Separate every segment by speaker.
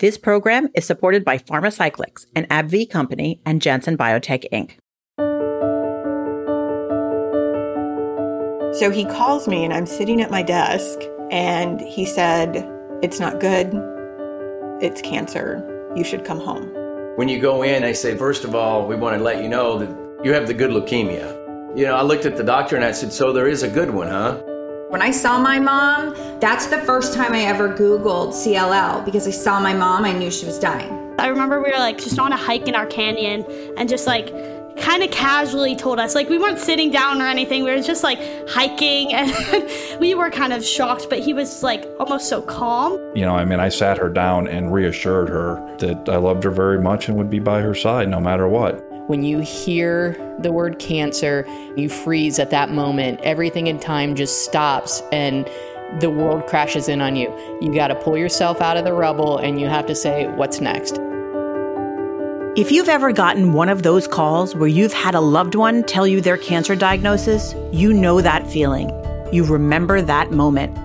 Speaker 1: This program is supported by Pharmacyclics, an AbbVie company, and Janssen Biotech Inc.
Speaker 2: So he calls me, and I'm sitting at my desk, and he said, It's not good. It's cancer. You should come home.
Speaker 3: When you go in, they say, First of all, we want to let you know that you have the good leukemia. You know, I looked at the doctor and I said, So there is a good one, huh?
Speaker 4: When I saw my mom, that's the first time I ever Googled CLL because I saw my mom, I knew she was dying.
Speaker 5: I remember we were like just on a hike in our canyon and just like kind of casually told us like we weren't sitting down or anything we were just like hiking and we were kind of shocked but he was like almost so calm
Speaker 6: you know i mean i sat her down and reassured her that i loved her very much and would be by her side no matter what
Speaker 7: when you hear the word cancer, you freeze at that moment. Everything in time just stops and the world crashes in on you. You got to pull yourself out of the rubble and you have to say, What's next?
Speaker 1: If you've ever gotten one of those calls where you've had a loved one tell you their cancer diagnosis, you know that feeling. You remember that moment.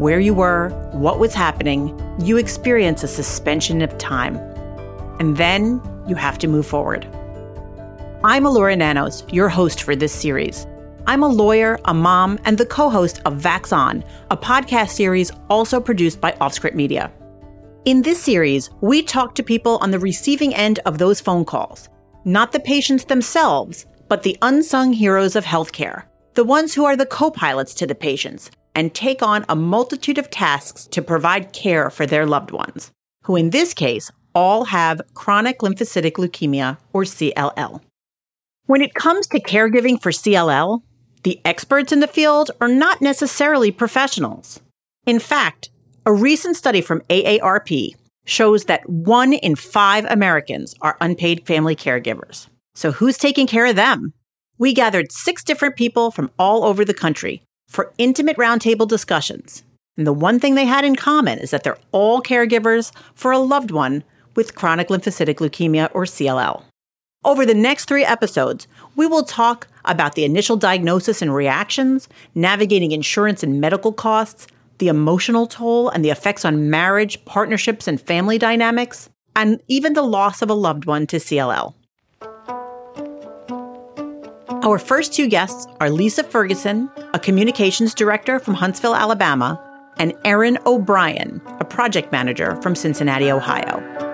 Speaker 1: Where you were, what was happening, you experience a suspension of time. And then you have to move forward. I'm Elura Nanos, your host for this series. I'm a lawyer, a mom, and the co host of Vax On, a podcast series also produced by OffScrip Media. In this series, we talk to people on the receiving end of those phone calls, not the patients themselves, but the unsung heroes of healthcare, the ones who are the co pilots to the patients and take on a multitude of tasks to provide care for their loved ones, who in this case all have chronic lymphocytic leukemia or CLL. When it comes to caregiving for CLL, the experts in the field are not necessarily professionals. In fact, a recent study from AARP shows that one in five Americans are unpaid family caregivers. So who's taking care of them? We gathered six different people from all over the country for intimate roundtable discussions. And the one thing they had in common is that they're all caregivers for a loved one with chronic lymphocytic leukemia or CLL. Over the next three episodes, we will talk about the initial diagnosis and reactions, navigating insurance and medical costs, the emotional toll and the effects on marriage, partnerships, and family dynamics, and even the loss of a loved one to CLL. Our first two guests are Lisa Ferguson, a communications director from Huntsville, Alabama, and Erin O'Brien, a project manager from Cincinnati, Ohio.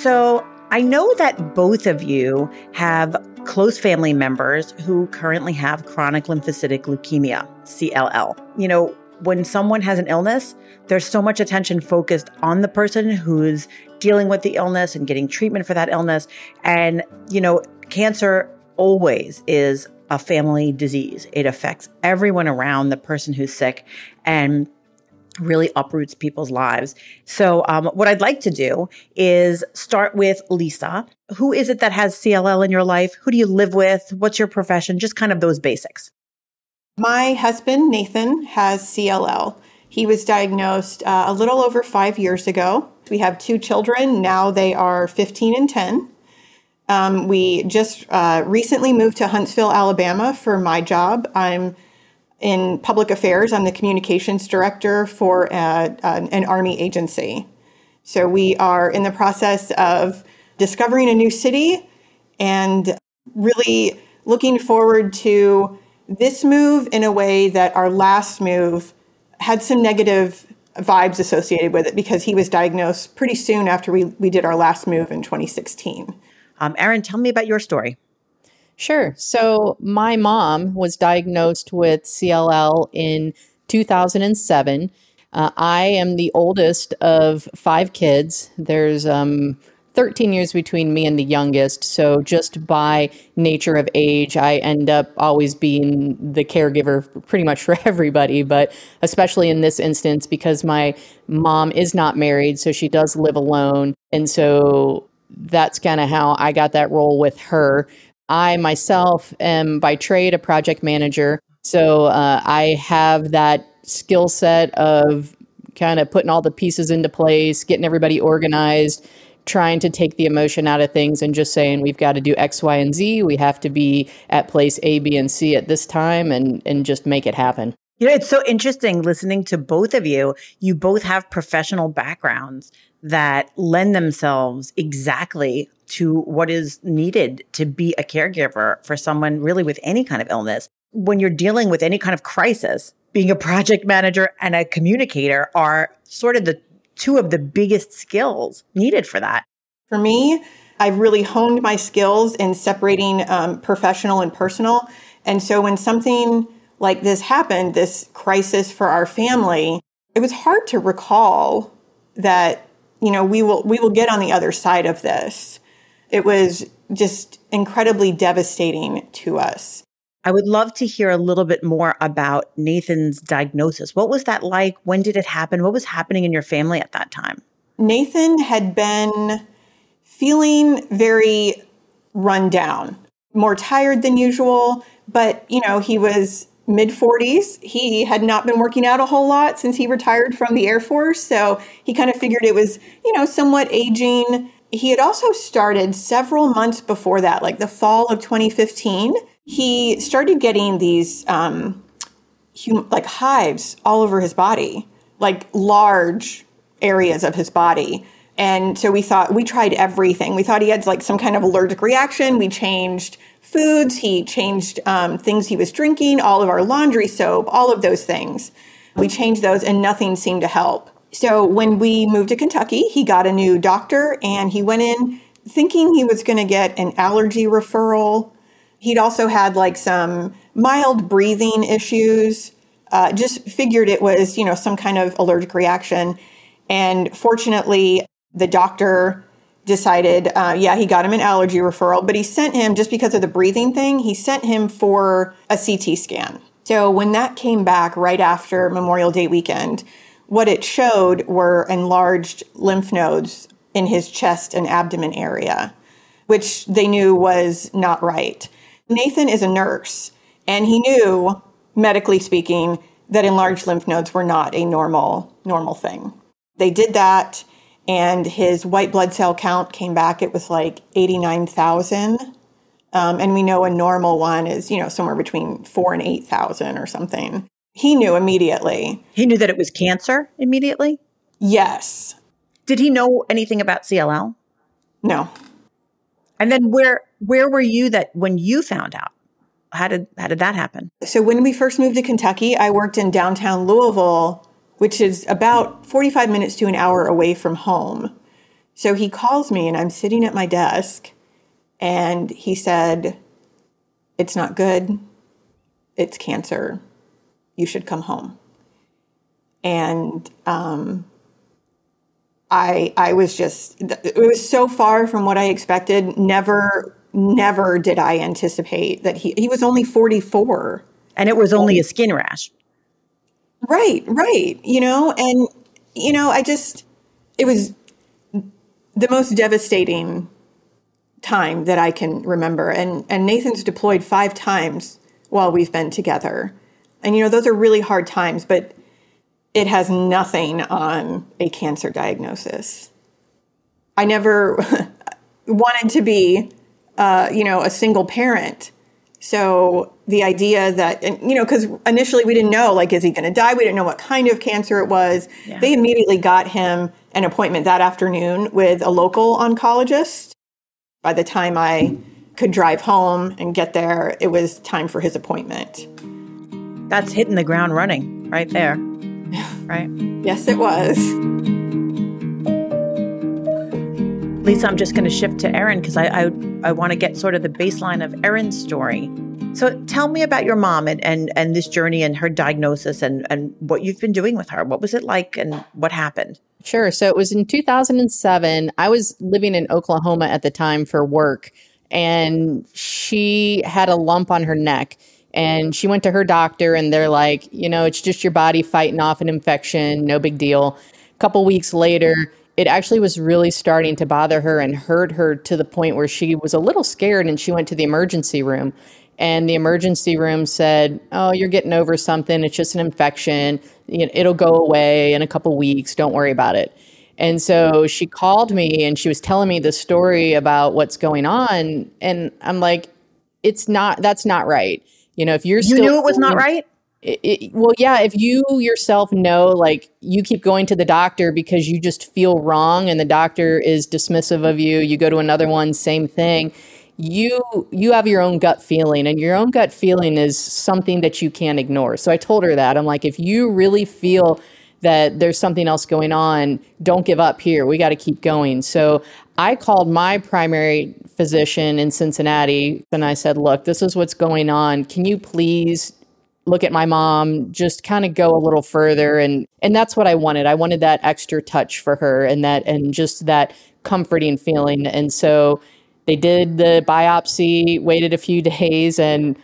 Speaker 1: So I know that both of you have close family members who currently have chronic lymphocytic leukemia, CLL. You know, when someone has an illness, there's so much attention focused on the person who's dealing with the illness and getting treatment for that illness. And, you know, cancer always is a family disease. It affects everyone around the person who's sick. And really uproots people's lives. So, um, what I'd like to do is start with Lisa. Who is it that has CLL in your life? Who do you live with? What's your profession? Just kind of those basics.
Speaker 2: My husband, Nathan, has CLL. He was diagnosed uh, a little over five years ago. We have two children. Now they are 15 and 10. Um, we just uh, recently moved to Huntsville, Alabama for my job. I'm in public affairs. I'm the communications director for a, an army agency. So we are in the process of discovering a new city and really looking forward to this move in a way that our last move had some negative vibes associated with it because he was diagnosed pretty soon after we, we did our last move in 2016.
Speaker 1: Um, Erin, tell me about your story.
Speaker 7: Sure. So my mom was diagnosed with CLL in 2007. Uh, I am the oldest of five kids. There's um, 13 years between me and the youngest. So, just by nature of age, I end up always being the caregiver pretty much for everybody, but especially in this instance because my mom is not married. So, she does live alone. And so, that's kind of how I got that role with her. I myself am by trade a project manager. So uh, I have that skill set of kind of putting all the pieces into place, getting everybody organized, trying to take the emotion out of things and just saying we've got to do X, Y, and Z. We have to be at place A, B, and C at this time and, and just make it happen.
Speaker 1: You know, it's so interesting listening to both of you. You both have professional backgrounds that lend themselves exactly to what is needed to be a caregiver for someone really with any kind of illness. When you're dealing with any kind of crisis, being a project manager and a communicator are sort of the two of the biggest skills needed for that.
Speaker 2: For me, I've really honed my skills in separating um, professional and personal. And so when something like this happened, this crisis for our family, it was hard to recall that, you know, we will we will get on the other side of this. It was just incredibly devastating to us.
Speaker 1: I would love to hear a little bit more about Nathan's diagnosis. What was that like? When did it happen? What was happening in your family at that time?
Speaker 2: Nathan had been feeling very run down, more tired than usual, but you know, he was mid 40s. He had not been working out a whole lot since he retired from the Air Force, so he kind of figured it was, you know, somewhat aging. He had also started several months before that, like the fall of 2015. He started getting these um, hum- like hives all over his body, like large areas of his body. And so we thought, we tried everything. We thought he had like some kind of allergic reaction. We changed foods, he changed um, things he was drinking, all of our laundry soap, all of those things. We changed those and nothing seemed to help. So when we moved to Kentucky, he got a new doctor and he went in thinking he was going to get an allergy referral. He'd also had like some mild breathing issues. Uh, just figured it was, you know, some kind of allergic reaction. And fortunately, the doctor decided, uh, yeah, he got him an allergy referral, but he sent him, just because of the breathing thing, he sent him for a CT scan. So when that came back right after Memorial Day weekend, what it showed were enlarged lymph nodes in his chest and abdomen area, which they knew was not right. Nathan is a nurse, and he knew, medically speaking, that enlarged lymph nodes were not a normal normal thing. They did that and his white blood cell count came back. It was like 89,000. Um, and we know a normal one is, you know, somewhere between four and 8,000 or something. He knew immediately.
Speaker 1: He knew that it was cancer immediately?
Speaker 2: Yes.
Speaker 1: Did he know anything about CLL?
Speaker 2: No.
Speaker 1: And then where where were you that when you found out? How did how did that happen?
Speaker 2: So when we first moved to Kentucky, I worked in downtown Louisville which is about 45 minutes to an hour away from home. So he calls me, and I'm sitting at my desk, and he said, It's not good. It's cancer. You should come home. And um, I, I was just, it was so far from what I expected. Never, never did I anticipate that he, he was only 44.
Speaker 1: And it was only a skin rash.
Speaker 2: Right, right. You know, and, you know, I just, it was the most devastating time that I can remember. And, and Nathan's deployed five times while we've been together. And, you know, those are really hard times, but it has nothing on a cancer diagnosis. I never wanted to be, uh, you know, a single parent. So the idea that, and, you know, because initially we didn't know, like, is he going to die? We didn't know what kind of cancer it was. Yeah. They immediately got him an appointment that afternoon with a local oncologist. By the time I could drive home and get there, it was time for his appointment.
Speaker 1: That's hitting the ground running right there. right?
Speaker 2: yes, it was.
Speaker 1: Lisa, I'm just going to shift to Erin because I, I, I want to get sort of the baseline of Erin's story. So tell me about your mom and, and, and this journey and her diagnosis and, and what you've been doing with her. What was it like and what happened?
Speaker 7: Sure. So it was in 2007. I was living in Oklahoma at the time for work, and she had a lump on her neck. And she went to her doctor, and they're like, you know, it's just your body fighting off an infection, no big deal. A couple weeks later, it actually was really starting to bother her and hurt her to the point where she was a little scared and she went to the emergency room and the emergency room said, "Oh, you're getting over something. It's just an infection. It'll go away in a couple weeks. Don't worry about it." And so she called me and she was telling me the story about what's going on, and I'm like, "It's not. That's not right. You know, if you're still
Speaker 1: you knew it was not right."
Speaker 7: It, it, well, yeah, if you yourself know, like you keep going to the doctor because you just feel wrong and the doctor is dismissive of you, you go to another one, same thing. You you have your own gut feeling and your own gut feeling is something that you can't ignore. So I told her that. I'm like if you really feel that there's something else going on, don't give up here. We got to keep going. So I called my primary physician in Cincinnati and I said, "Look, this is what's going on. Can you please look at my mom, just kind of go a little further and and that's what I wanted. I wanted that extra touch for her and that and just that comforting feeling. And so they did the biopsy, waited a few days and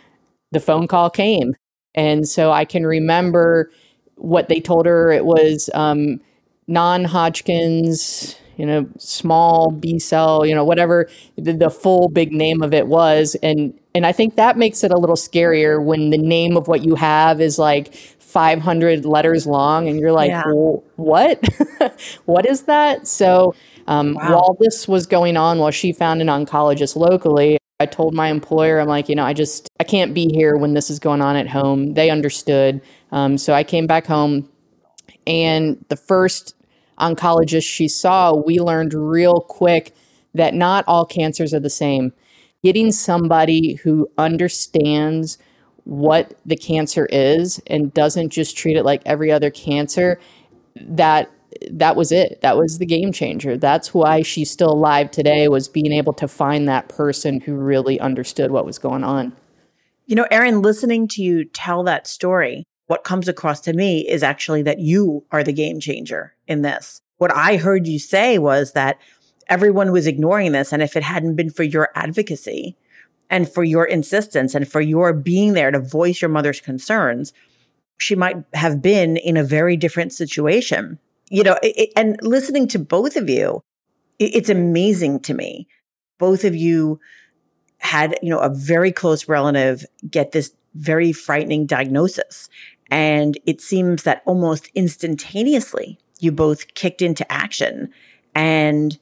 Speaker 7: the phone call came. And so I can remember what they told her it was um, non-Hodgkin's you know, small B cell, you know, whatever the, the, full big name of it was. And and I think that makes it a little scarier when the name of what you have is like 500 letters long and you're like, yeah. well, what? what is that? So um, wow. while this was going on, while she found an oncologist locally, I told my employer, I'm like, you know, I just, I can't be here when this is going on at home. They understood. Um, so I came back home and the first oncologist she saw, we learned real quick that not all cancers are the same. Getting somebody who understands what the cancer is and doesn't just treat it like every other cancer, that that was it. That was the game changer. That's why she's still alive today was being able to find that person who really understood what was going on.
Speaker 1: You know, Erin, listening to you tell that story, what comes across to me is actually that you are the game changer in this. What I heard you say was that everyone was ignoring this. And if it hadn't been for your advocacy and for your insistence and for your being there to voice your mother's concerns, she might have been in a very different situation. You know, it, and listening to both of you, it, it's amazing to me. Both of you had, you know, a very close relative get this very frightening diagnosis. And it seems that almost instantaneously, you both kicked into action and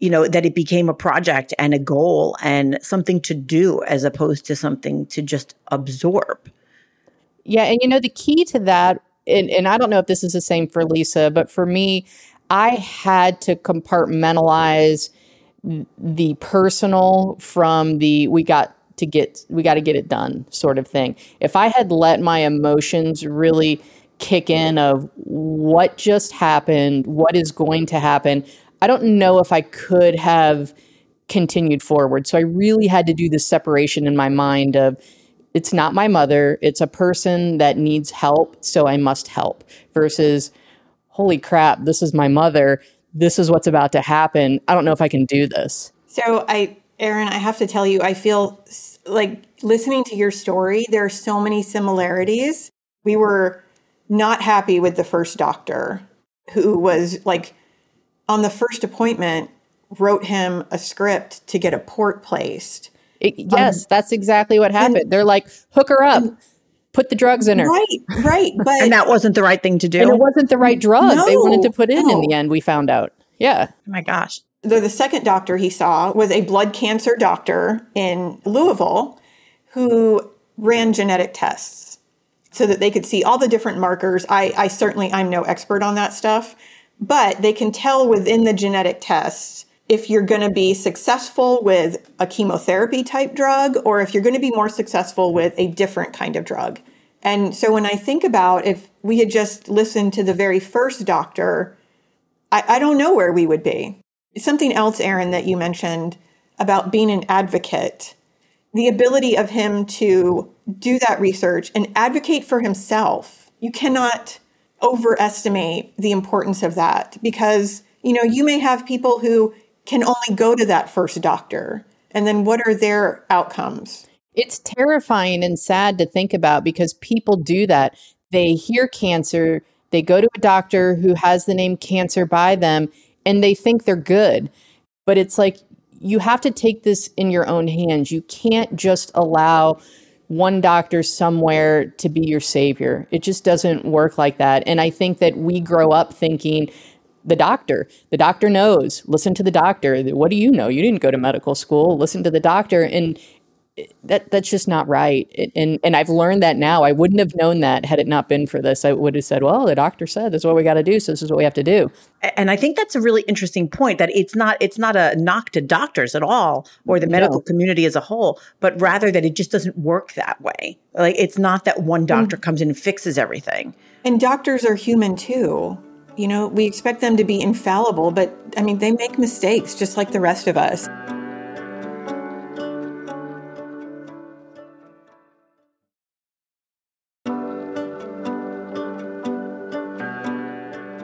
Speaker 1: you know, that it became a project and a goal and something to do as opposed to something to just absorb.
Speaker 7: Yeah. And, you know, the key to that, and, and I don't know if this is the same for Lisa, but for me, I had to compartmentalize the personal from the we got to get we got to get it done sort of thing. If I had let my emotions really kick in of what just happened, what is going to happen, I don't know if I could have continued forward. So I really had to do the separation in my mind of it's not my mother, it's a person that needs help, so I must help versus holy crap, this is my mother. This is what's about to happen. I don't know if I can do this.
Speaker 2: So I Erin, I have to tell you I feel like listening to your story, there are so many similarities. We were not happy with the first doctor who was like on the first appointment wrote him a script to get a port placed.
Speaker 7: It, yes, um, that's exactly what happened. And, They're like, hook her up, and, put the drugs in her.
Speaker 2: Right, right. But
Speaker 1: and that wasn't the right thing to do.
Speaker 7: And it wasn't the right drug no, they wanted to put in no. in the end, we found out. Yeah.
Speaker 1: Oh my gosh.
Speaker 2: The, the second doctor he saw was a blood cancer doctor in Louisville who ran genetic tests so that they could see all the different markers. I, I certainly, I'm no expert on that stuff, but they can tell within the genetic tests if you're going to be successful with a chemotherapy type drug or if you're going to be more successful with a different kind of drug. And so when I think about if we had just listened to the very first doctor, I, I don't know where we would be. Something else, Erin, that you mentioned about being an advocate, the ability of him to do that research and advocate for himself. You cannot overestimate the importance of that because, you know, you may have people who can only go to that first doctor. And then what are their outcomes?
Speaker 7: It's terrifying and sad to think about because people do that. They hear cancer, they go to a doctor who has the name cancer by them, and they think they're good. But it's like you have to take this in your own hands. You can't just allow one doctor somewhere to be your savior. It just doesn't work like that. And I think that we grow up thinking the doctor, the doctor knows, listen to the doctor. What do you know? You didn't go to medical school, listen to the doctor. And that that's just not right. And and I've learned that now. I wouldn't have known that had it not been for this. I would have said, "Well, the doctor said this is what we got to do, so this is what we have to do."
Speaker 1: And I think that's a really interesting point that it's not it's not a knock to doctors at all or the medical no. community as a whole, but rather that it just doesn't work that way. Like it's not that one doctor mm. comes in and fixes everything.
Speaker 2: And doctors are human too. You know, we expect them to be infallible, but I mean, they make mistakes just like the rest of us.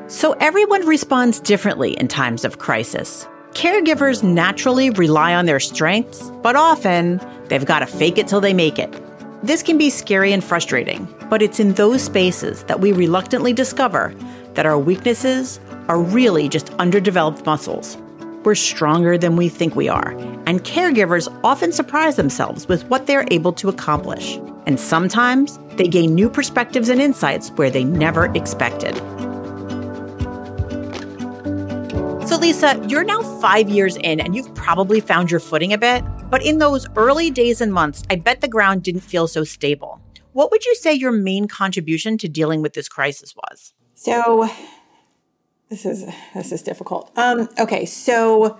Speaker 1: So everyone responds differently in times of crisis. Caregivers naturally rely on their strengths, but often they've got to fake it till they make it. This can be scary and frustrating, but it's in those spaces that we reluctantly discover that our weaknesses are really just underdeveloped muscles. We're stronger than we think we are, and caregivers often surprise themselves with what they're able to accomplish. And sometimes they gain new perspectives and insights where they never expected. So, Lisa, you're now five years in and you've probably found your footing a bit. But in those early days and months, I bet the ground didn't feel so stable. What would you say your main contribution to dealing with this crisis was?
Speaker 2: So, this is this is difficult. Um, okay, so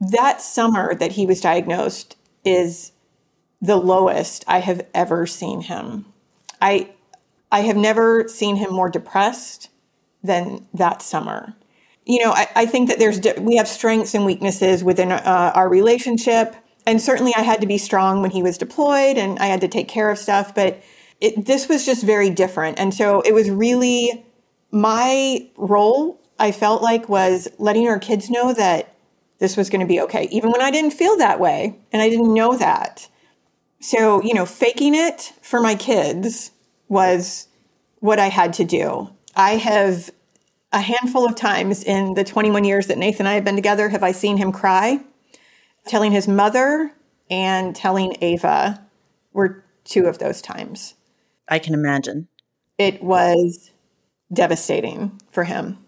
Speaker 2: that summer that he was diagnosed is the lowest I have ever seen him. I I have never seen him more depressed than that summer you know, I, I, think that there's we have strengths and weaknesses within uh, our relationship, and certainly I had to be strong when he was deployed, and I had to take care of stuff. But it, this was just very different, and so it was really my role. I felt like was letting our kids know that this was going to be okay, even when I didn't feel that way, and I didn't know that. So you know, faking it for my kids was what I had to do. I have a handful of times in the 21 years that Nathan and I have been together have I seen him cry. Telling his mother and telling Ava were two of those times.
Speaker 1: I can imagine.
Speaker 2: It was devastating for him.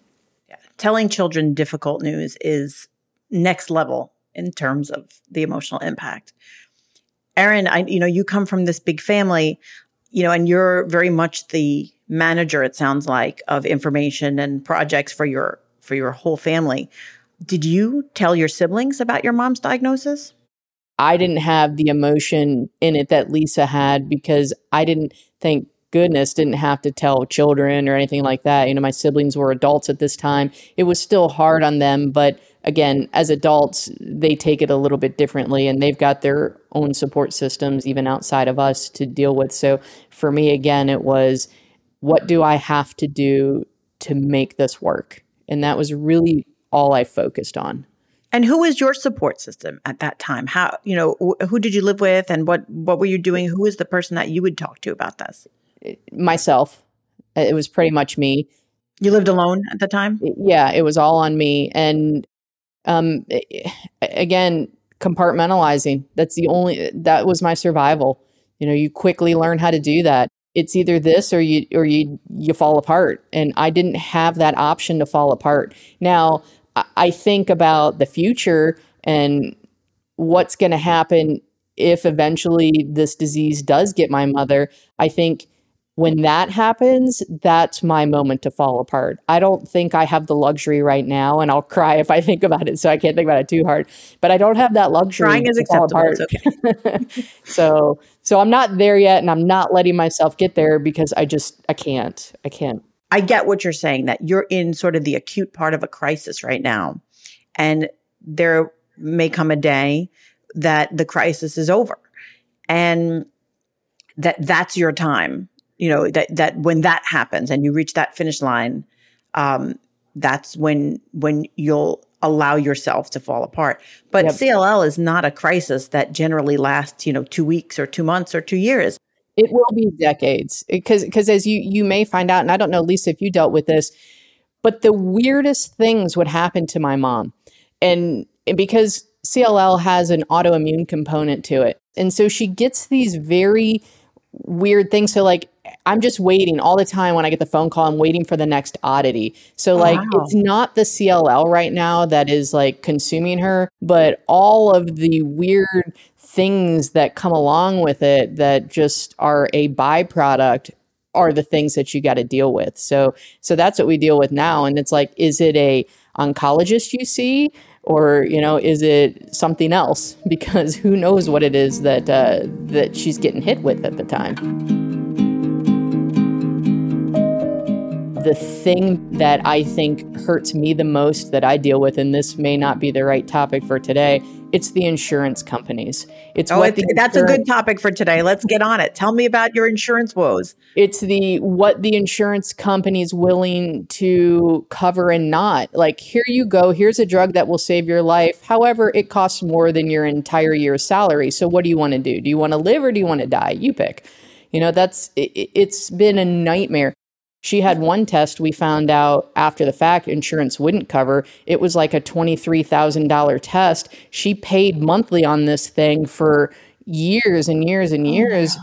Speaker 1: Yeah. Telling children difficult news is next level in terms of the emotional impact. Erin, I you know, you come from this big family, you know, and you're very much the manager it sounds like of information and projects for your for your whole family did you tell your siblings about your mom's diagnosis
Speaker 7: i didn't have the emotion in it that lisa had because i didn't thank goodness didn't have to tell children or anything like that you know my siblings were adults at this time it was still hard on them but again as adults they take it a little bit differently and they've got their own support systems even outside of us to deal with so for me again it was what do I have to do to make this work? And that was really all I focused on.
Speaker 1: And who was your support system at that time? How, you know, who did you live with and what what were you doing? Who was the person that you would talk to about this?
Speaker 7: Myself. It was pretty much me.
Speaker 1: You lived alone at the time?
Speaker 7: Yeah, it was all on me and um again, compartmentalizing. That's the only that was my survival. You know, you quickly learn how to do that it's either this or you or you you fall apart and i didn't have that option to fall apart now i think about the future and what's going to happen if eventually this disease does get my mother i think when that happens, that's my moment to fall apart. I don't think I have the luxury right now, and I'll cry if I think about it. So I can't think about it too hard. But I don't have that luxury.
Speaker 1: Crying is acceptable. okay.
Speaker 7: so, so I'm not there yet, and I'm not letting myself get there because I just I can't. I can't.
Speaker 1: I get what you're saying. That you're in sort of the acute part of a crisis right now, and there may come a day that the crisis is over, and that that's your time you know that that when that happens and you reach that finish line um, that's when when you'll allow yourself to fall apart. But yep. cll is not a crisis that generally lasts you know two weeks or two months or two years.
Speaker 7: It will be decades because because as you you may find out and i don't know lisa if you dealt with this but the weirdest things would happen to my mom. And, and because cll has an autoimmune component to it. And so she gets these very weird things. So like I'm just waiting all the time when I get the phone call. I'm waiting for the next oddity. So, like,
Speaker 1: wow.
Speaker 7: it's not the CLL right now that is like consuming her, but all of the weird things that come along with it that just are a byproduct are the things that you got to deal with. So, so that's what we deal with now. And it's like, is it a oncologist you see? or you know is it something else because who knows what it is that uh, that she's getting hit with at the time the thing that i think hurts me the most that i deal with and this may not be the right topic for today it's the insurance companies. It's
Speaker 1: oh,
Speaker 7: what
Speaker 1: it's,
Speaker 7: the
Speaker 1: that's a good topic for today. Let's get on it. Tell me about your insurance woes.
Speaker 7: It's the what the insurance company's willing to cover and not. Like here you go. Here's a drug that will save your life. However, it costs more than your entire year's salary. So what do you want to do? Do you want to live or do you want to die? You pick. You know, that's it, it's been a nightmare. She had one test we found out after the fact insurance wouldn't cover. It was like a $23,000 test. She paid monthly on this thing for years and years and oh, years.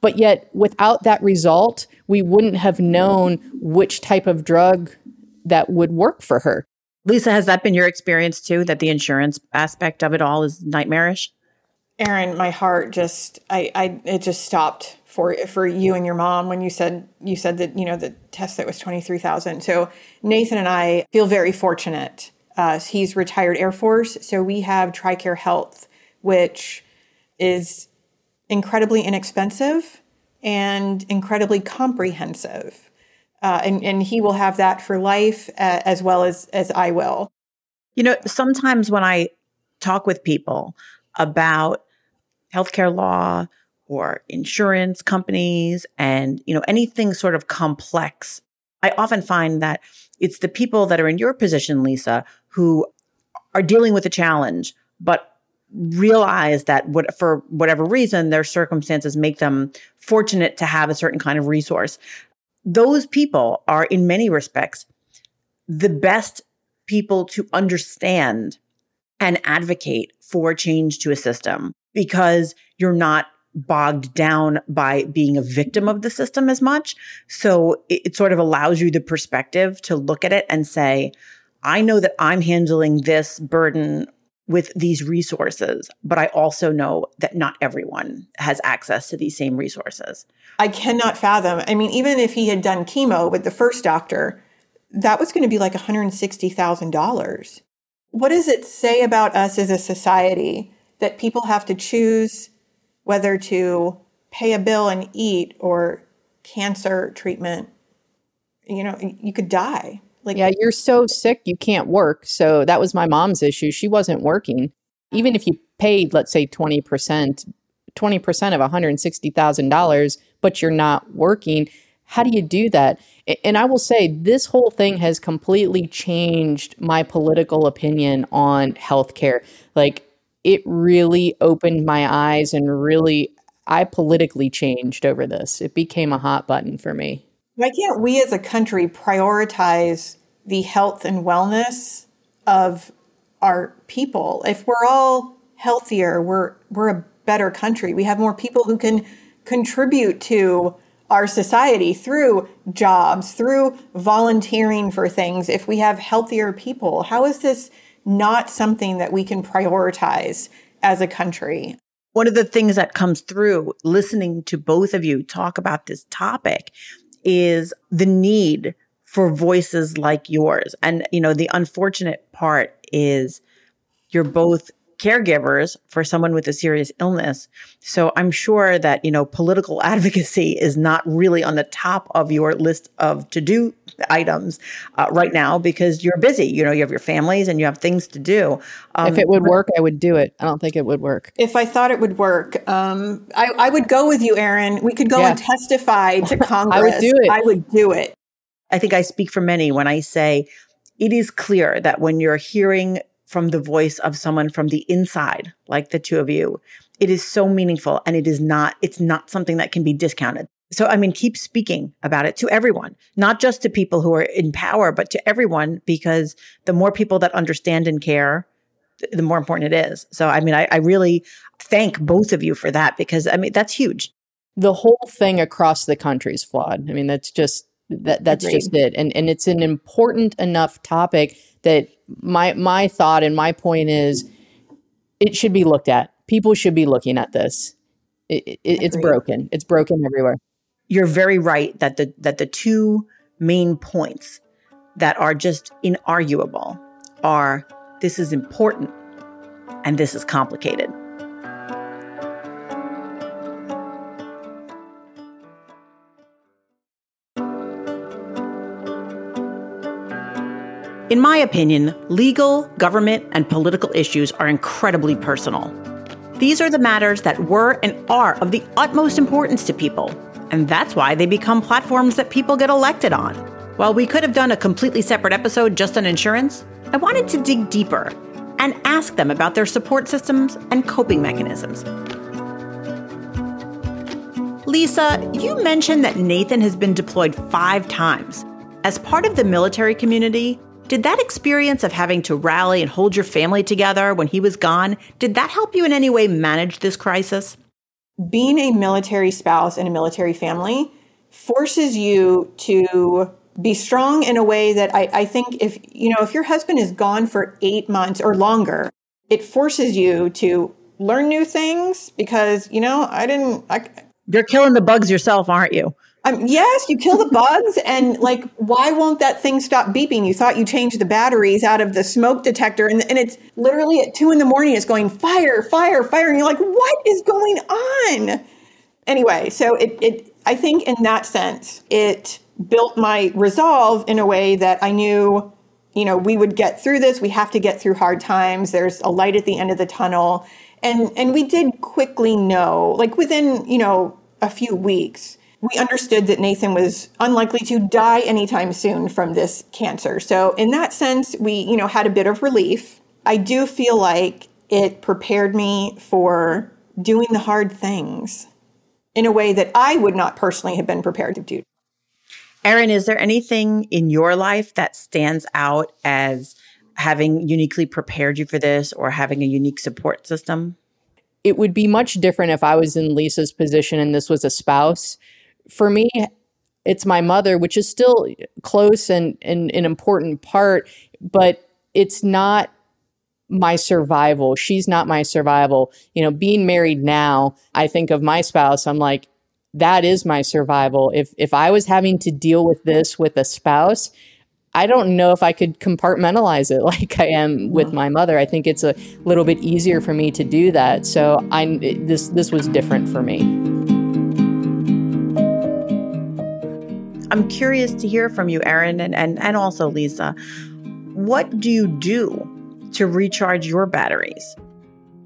Speaker 7: But yet, without that result, we wouldn't have known which type of drug that would work for her.
Speaker 1: Lisa, has that been your experience too? That the insurance aspect of it all is nightmarish?
Speaker 2: Erin, my heart just I, I it just stopped for for you and your mom when you said you said that you know the test that was twenty three thousand. So Nathan and I feel very fortunate. Uh, he's retired Air Force, so we have TRICARE Health, which is incredibly inexpensive and incredibly comprehensive. Uh, and, and he will have that for life uh, as well as as I will.
Speaker 1: You know, sometimes when I talk with people about healthcare law or insurance companies and you know anything sort of complex i often find that it's the people that are in your position lisa who are dealing with a challenge but realize that what, for whatever reason their circumstances make them fortunate to have a certain kind of resource. Those people are in many respects the best people to understand and advocate for change to a system because you're not bogged down by being a victim of the system as much. So it, it, sort of allows you the perspective to look at it and say, I know that I'm handling this burden with these resources, but I also know that not everyone has access to these same resources.
Speaker 2: I cannot fathom. I mean, even if he had done chemo with the first doctor, that was going to be like $160,000. What does it say about us as a society that people have to choose whether to pay a bill and eat or cancer treatment? You know, you could die.
Speaker 7: Like Yeah, you're so sick you can't work. So that was my mom's issue. She wasn't working. Even if you paid, let's say 20%, 20% of $160,000, but you're not working, how do you do that? And I will say, this whole thing has completely changed my political opinion on healthcare. Like, it really opened my eyes and really, I politically changed over this. It became a hot button for me.
Speaker 2: Why can't we as a country prioritize the health and wellness of our people? If we're all healthier, we're, we're a better country. We have more people who can contribute to our society through jobs, through volunteering for things. If we have healthier people, how is this not something that we can prioritize as a country?
Speaker 1: One of the things that comes through listening to both of you talk about this topic is the need for voices like yours. And, you know, the unfortunate part is you're both caregivers for someone with a serious illness. So I'm sure that, you know, political advocacy is not really on the top of your list of to do items uh, right now because you're busy. You know, you have your families and you have things to do.
Speaker 7: Um, if it would work, I would do it. I don't think it would work.
Speaker 2: If I thought it would work, um, I, I, would go with you, Erin. We could go yeah. and testify to Congress.
Speaker 7: I would do it.
Speaker 2: I would do it.
Speaker 1: I think I speak for many when I say it is clear that when you're hearing from the voice of someone from the inside, like the two of you. It is so meaningful and it is not, it's not something that can be discounted. So, I mean, keep speaking about it to everyone, not just to people who are in power, but to everyone, because the more people that understand and care, the more important it is. So, I mean, I, I really thank both of you for that because, I mean, that's huge.
Speaker 7: the whole thing across the country is flawed. I mean, that's just that that's
Speaker 2: Agreed.
Speaker 7: just it. And and it's an important enough topic that my my thought and my point is it should be looked at. People should be looking at this. It, it, it's broken. It's broken everywhere.
Speaker 1: You're very right that the that the two main points that are just inarguable are this is important and this is complicated. In my opinion, legal, government, and political issues are incredibly personal. These are the matters that were and are of the utmost importance to people, and that's why they become platforms that people get elected on. While we could have done a completely separate episode just on insurance, I wanted to dig deeper and ask them about their support systems and coping mechanisms. Lisa, you mentioned that Nathan has been deployed five times. As part of the military community, did that experience of having to rally and hold your family together when he was gone, did that help you in any way manage this crisis?
Speaker 2: being a military spouse and a military family forces you to be strong in a way that I, I think if you know if your husband is gone for eight months or longer it forces you to learn new things because you know i didn't I,
Speaker 1: You're killing the bugs yourself, aren't you?
Speaker 2: Um, yes you kill the bugs and like why won't that thing stop beeping? You thought you changed the batteries out of the smoke detector and, and it's literally at two in the morning it's going fire fire fire and you're like what is going on? Anyway so it, it i think in that sense it built my resolve in a way that i knew you know we would get through this we have to get through hard times there's a light at the end of the tunnel and and we did quickly know like within you know a few weeks we understood that nathan was unlikely to die anytime soon from this cancer so in that sense we you know had a bit of relief i do feel like it prepared me for doing the hard things in a way that i would not personally have been prepared to do
Speaker 1: Erin, is there anything in your life that stands out as having uniquely prepared you for this or having a unique support system?
Speaker 7: it would be much different if I was in Lisa's position and this was a spouse. For me, it's my mother, which is still close and, and an important part, but it's not my survival. She's not my survival. You know, being married now, I think of my spouse, I'm like, that is my survival. If if I was having to deal with this with a spouse, I don't know if I could compartmentalize it like I am with mm-hmm. my mother. I think it's a little bit easier for me to do that. So I this this was different for me.
Speaker 1: I'm curious to hear from you, Erin, and, and, and also Lisa. What do you do to recharge your batteries?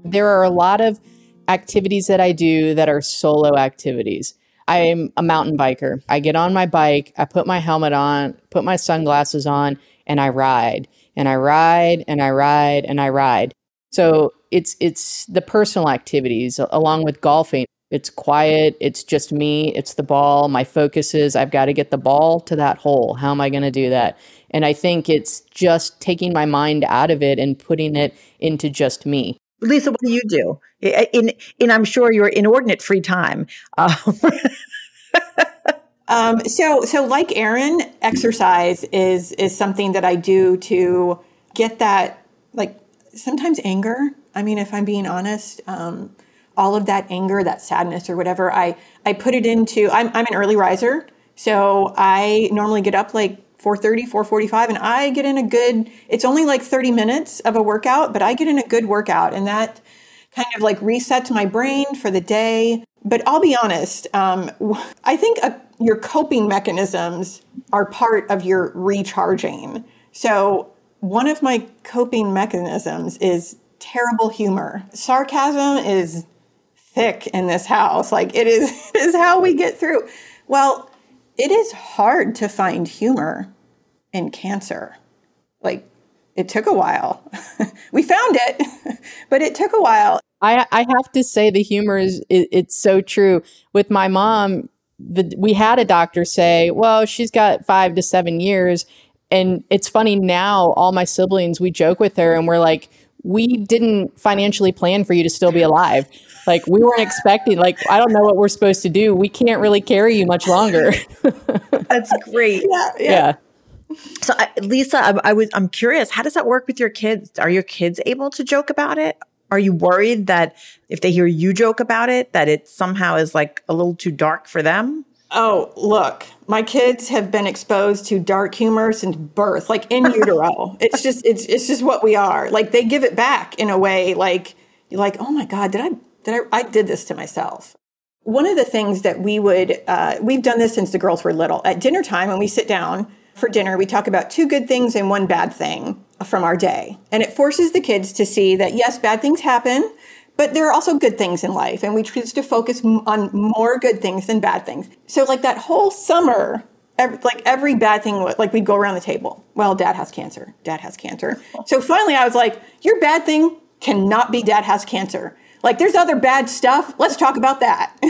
Speaker 7: There are a lot of activities that I do that are solo activities. I'm a mountain biker. I get on my bike, I put my helmet on, put my sunglasses on, and I ride. And I ride and I ride and I ride. So it's it's the personal activities along with golfing. It's quiet, it's just me, it's the ball. My focus is I've got to get the ball to that hole. How am I going to do that? And I think it's just taking my mind out of it and putting it into just me.
Speaker 1: Lisa, what do you do in in I'm sure your inordinate free time? Uh,
Speaker 2: Um, so, so like Erin, exercise is is something that I do to get that, like sometimes anger. I mean, if I'm being honest, um, all of that anger, that sadness, or whatever, I I put it into. I'm I'm an early riser, so I normally get up like 4.30 4.45 and i get in a good it's only like 30 minutes of a workout but i get in a good workout and that kind of like resets my brain for the day but I'll be honest. Um, I think uh, your coping mechanisms are part of your recharging. So one of my coping mechanisms is terrible humor. Sarcasm is thick in this house. Like it is, it is how we get through. Well, it is hard to find humor in cancer. Like it took a while. we found it, but it took a while.
Speaker 7: I I have to say the humor is it, it's so true. With my mom, the, we had a doctor say, "Well, she's got 5 to 7 years." And it's funny now all my siblings we joke with her and we're like we didn't financially plan for you to still be alive. Like we weren't expecting. Like I don't know what we're supposed to do. We can't really carry you much longer.
Speaker 1: That's great.
Speaker 2: Yeah, yeah.
Speaker 7: yeah.
Speaker 1: So, I, Lisa, I, I was I'm curious. How does that work with your kids? Are your kids able to joke about it? Are you worried that if they hear you joke about it, that it somehow is like a little too dark for them?
Speaker 2: Oh, look, my kids have been exposed to dark humor since birth, like in utero. it's just it's it's just what we are. Like they give it back in a way like you're like, "Oh my god, did I did I I did this to myself." One of the things that we would uh, we've done this since the girls were little. At dinner time when we sit down for dinner, we talk about two good things and one bad thing from our day. And it forces the kids to see that yes, bad things happen, but there are also good things in life, and we choose to focus on more good things than bad things. So, like that whole summer, every, like every bad thing, like we'd go around the table. Well, dad has cancer. Dad has cancer. So finally, I was like, your bad thing cannot be dad has cancer. Like, there's other bad stuff. Let's talk about that.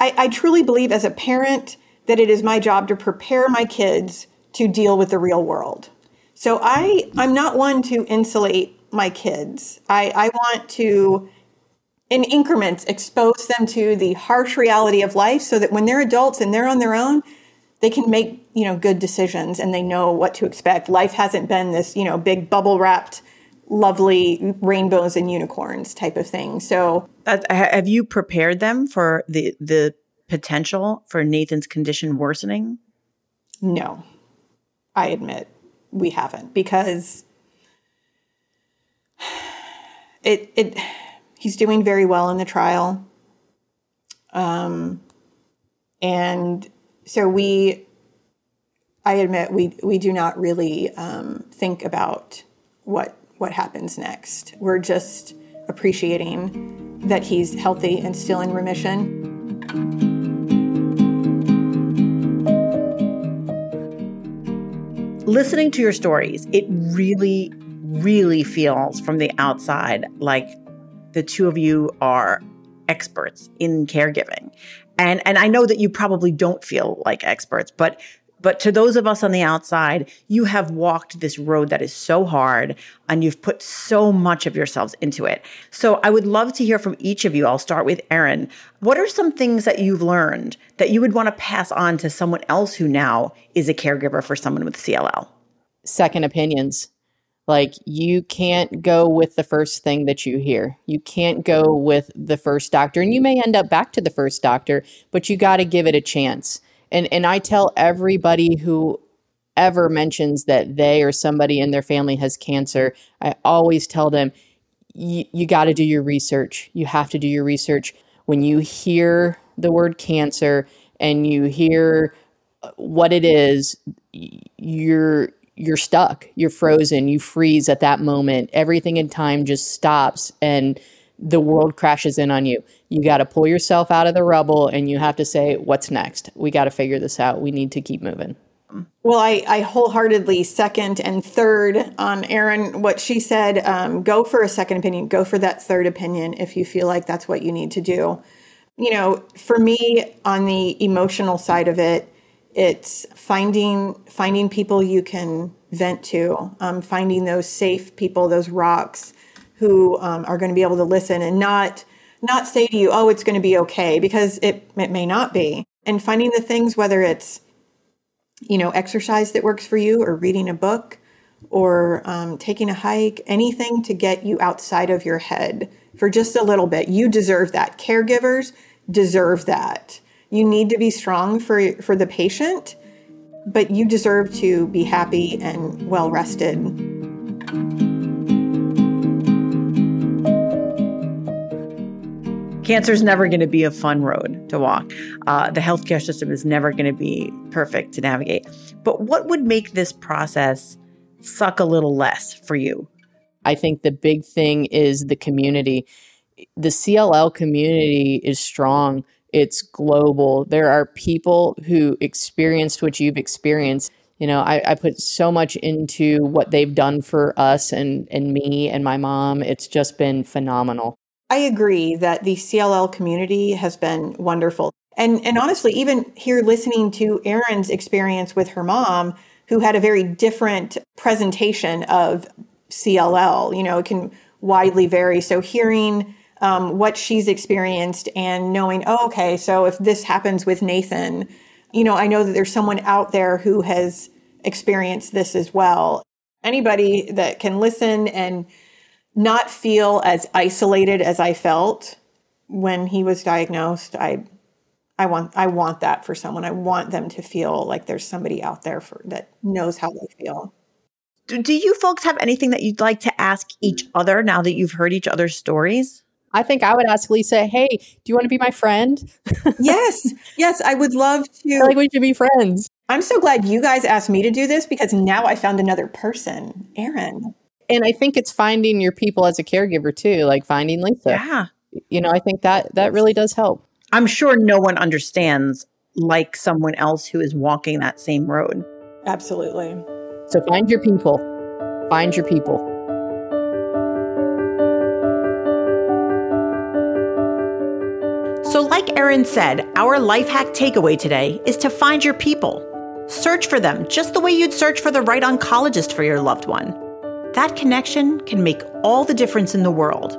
Speaker 2: I, I truly believe as a parent that it is my job to prepare my kids to deal with the real world. So I, I'm not one to insulate my kids. I, I want to, in increments, expose them to the harsh reality of life so that when they're adults and they're on their own, they can make, you know, good decisions and they know what to expect. Life hasn't been this, you know, big bubble wrapped, lovely rainbows and unicorns type of thing. So
Speaker 1: Uh, have you prepared them for the the potential for Nathan's condition worsening?
Speaker 2: no, I admit we haven't because it it he's doing very well in the trial. Um and so we I admit we we do not really um, think about what what happens next. We're just appreciating that he's healthy and still in remission.
Speaker 1: Listening to your stories, it really, really feels from the outside like the two of you are experts in caregiving. And and I know that you probably don't feel like experts, but but to those of us on the outside, you have walked this road that is so hard and you've put so much of yourselves into it. So I would love to hear from each of you. I'll start with Erin. What are some things that you've learned that you would want to pass on to someone else who now is a caregiver for someone with CLL?
Speaker 7: Second opinions. Like you can't go with the first thing that you hear. You can't go with the first doctor and you may end up back to the first doctor, but you got to give it a chance. And and I tell everybody who ever mentions that they or somebody in their family has cancer, I always tell them you got to do your research. You have to do your research. When you hear the word cancer and you hear uh, what it is, you're you're stuck. You're frozen. You freeze at that moment. Everything in time just stops and the world crashes in on you. You got to pull yourself out of the rubble and you have to say, what's next? We got to figure this out. We need to keep moving.
Speaker 2: Well, I, I wholeheartedly second and third on Erin what she said. Um, go for a second opinion. Go for that third opinion if you feel like that's what you need to do. You know, for me, on the emotional side of it, it's finding finding people you can vent to, um, finding those safe people, those rocks who um, are going to be able to listen and not not say to you, "Oh, it's going to be okay," because it it may not be. And finding the things, whether it's you know exercise that works for you, or reading a book, or um, taking a hike, anything to get you outside of your head for just a little bit. You deserve that. Caregivers deserve that. You need to be strong for for the patient, but you deserve to be happy and well rested.
Speaker 1: Cancer is never going to be a fun road to walk. Uh, the healthcare system is never going to be perfect to navigate. But what would make this process suck a little less for you?
Speaker 7: I think the big thing is the community. The CLL community is strong, it's global. There are people who experienced what you've experienced. You know, I, I put so much into what they've done for us and, and me and my mom. It's just been phenomenal.
Speaker 2: I agree that the CLL community has been wonderful. And and honestly, even here listening to Erin's experience with her mom, who had a very different presentation of CLL. You know, it can widely vary. So hearing um, what she's experienced and knowing, oh, okay, so if this happens with Nathan, you know, I know that there's someone out there who has experienced this as well. Anybody that can listen and not feel as isolated as I felt when he was diagnosed, I I want I want that for someone. I want them to feel like there's somebody out there for that knows how they feel.
Speaker 1: Do, do you folks have anything that you'd like to ask each other now that you've heard each other's stories?
Speaker 7: I think I would ask Lisa, "Hey, do you want to be my friend?"
Speaker 2: yes, yes, I would love to.
Speaker 7: like we should be friends.
Speaker 2: I'm so glad you guys asked me to do this because now I found another person, Erin.
Speaker 7: And I think it's finding your people as a caregiver too, like finding Lisa.
Speaker 1: Yeah.
Speaker 7: You know, I think that that really does help.
Speaker 1: I'm sure no one understands like someone else who is walking that same road.
Speaker 2: Absolutely.
Speaker 7: So find your people. Find your people.
Speaker 1: So, like Erin said, our life hack takeaway today is to find your people. Search for them just the way you'd search for the right oncologist for your loved one. That connection can make all the difference in the world.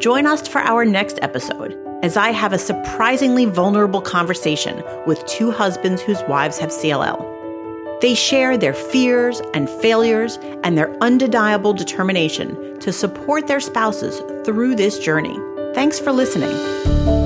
Speaker 1: Join us for our next episode as I have a surprisingly vulnerable conversation with two husbands whose wives have CLL. They share their fears and failures and their undeniable determination to support their spouses through this journey. Thanks for listening.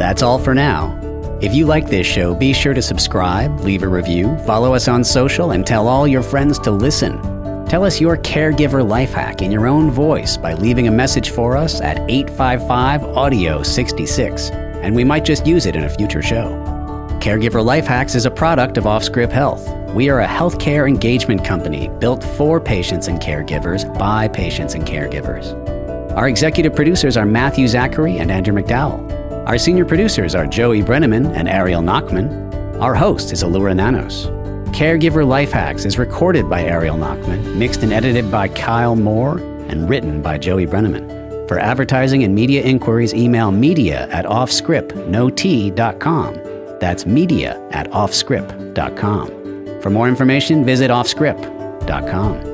Speaker 8: That's all for now. If you like this show, be sure to subscribe, leave a review, follow us on social, and tell all your friends to listen. Tell us your caregiver life hack in your own voice by leaving a message for us at 855 Audio 66, and we might just use it in a future show. Caregiver Life Hacks is a product of OffScrip Health. We are a healthcare engagement company built for patients and caregivers by patients and caregivers. Our executive producers are Matthew Zachary and Andrew McDowell. Our senior producers are Joey Brenneman and Ariel Nachman. Our host is Elura Nanos. Caregiver Life Hacks is recorded by Ariel Nachman, mixed and edited by Kyle Moore, and written by Joey Brenneman. For advertising and media inquiries, email media at offscrip.com. That's media at offscrip.com. For more information, visit offscrip.com.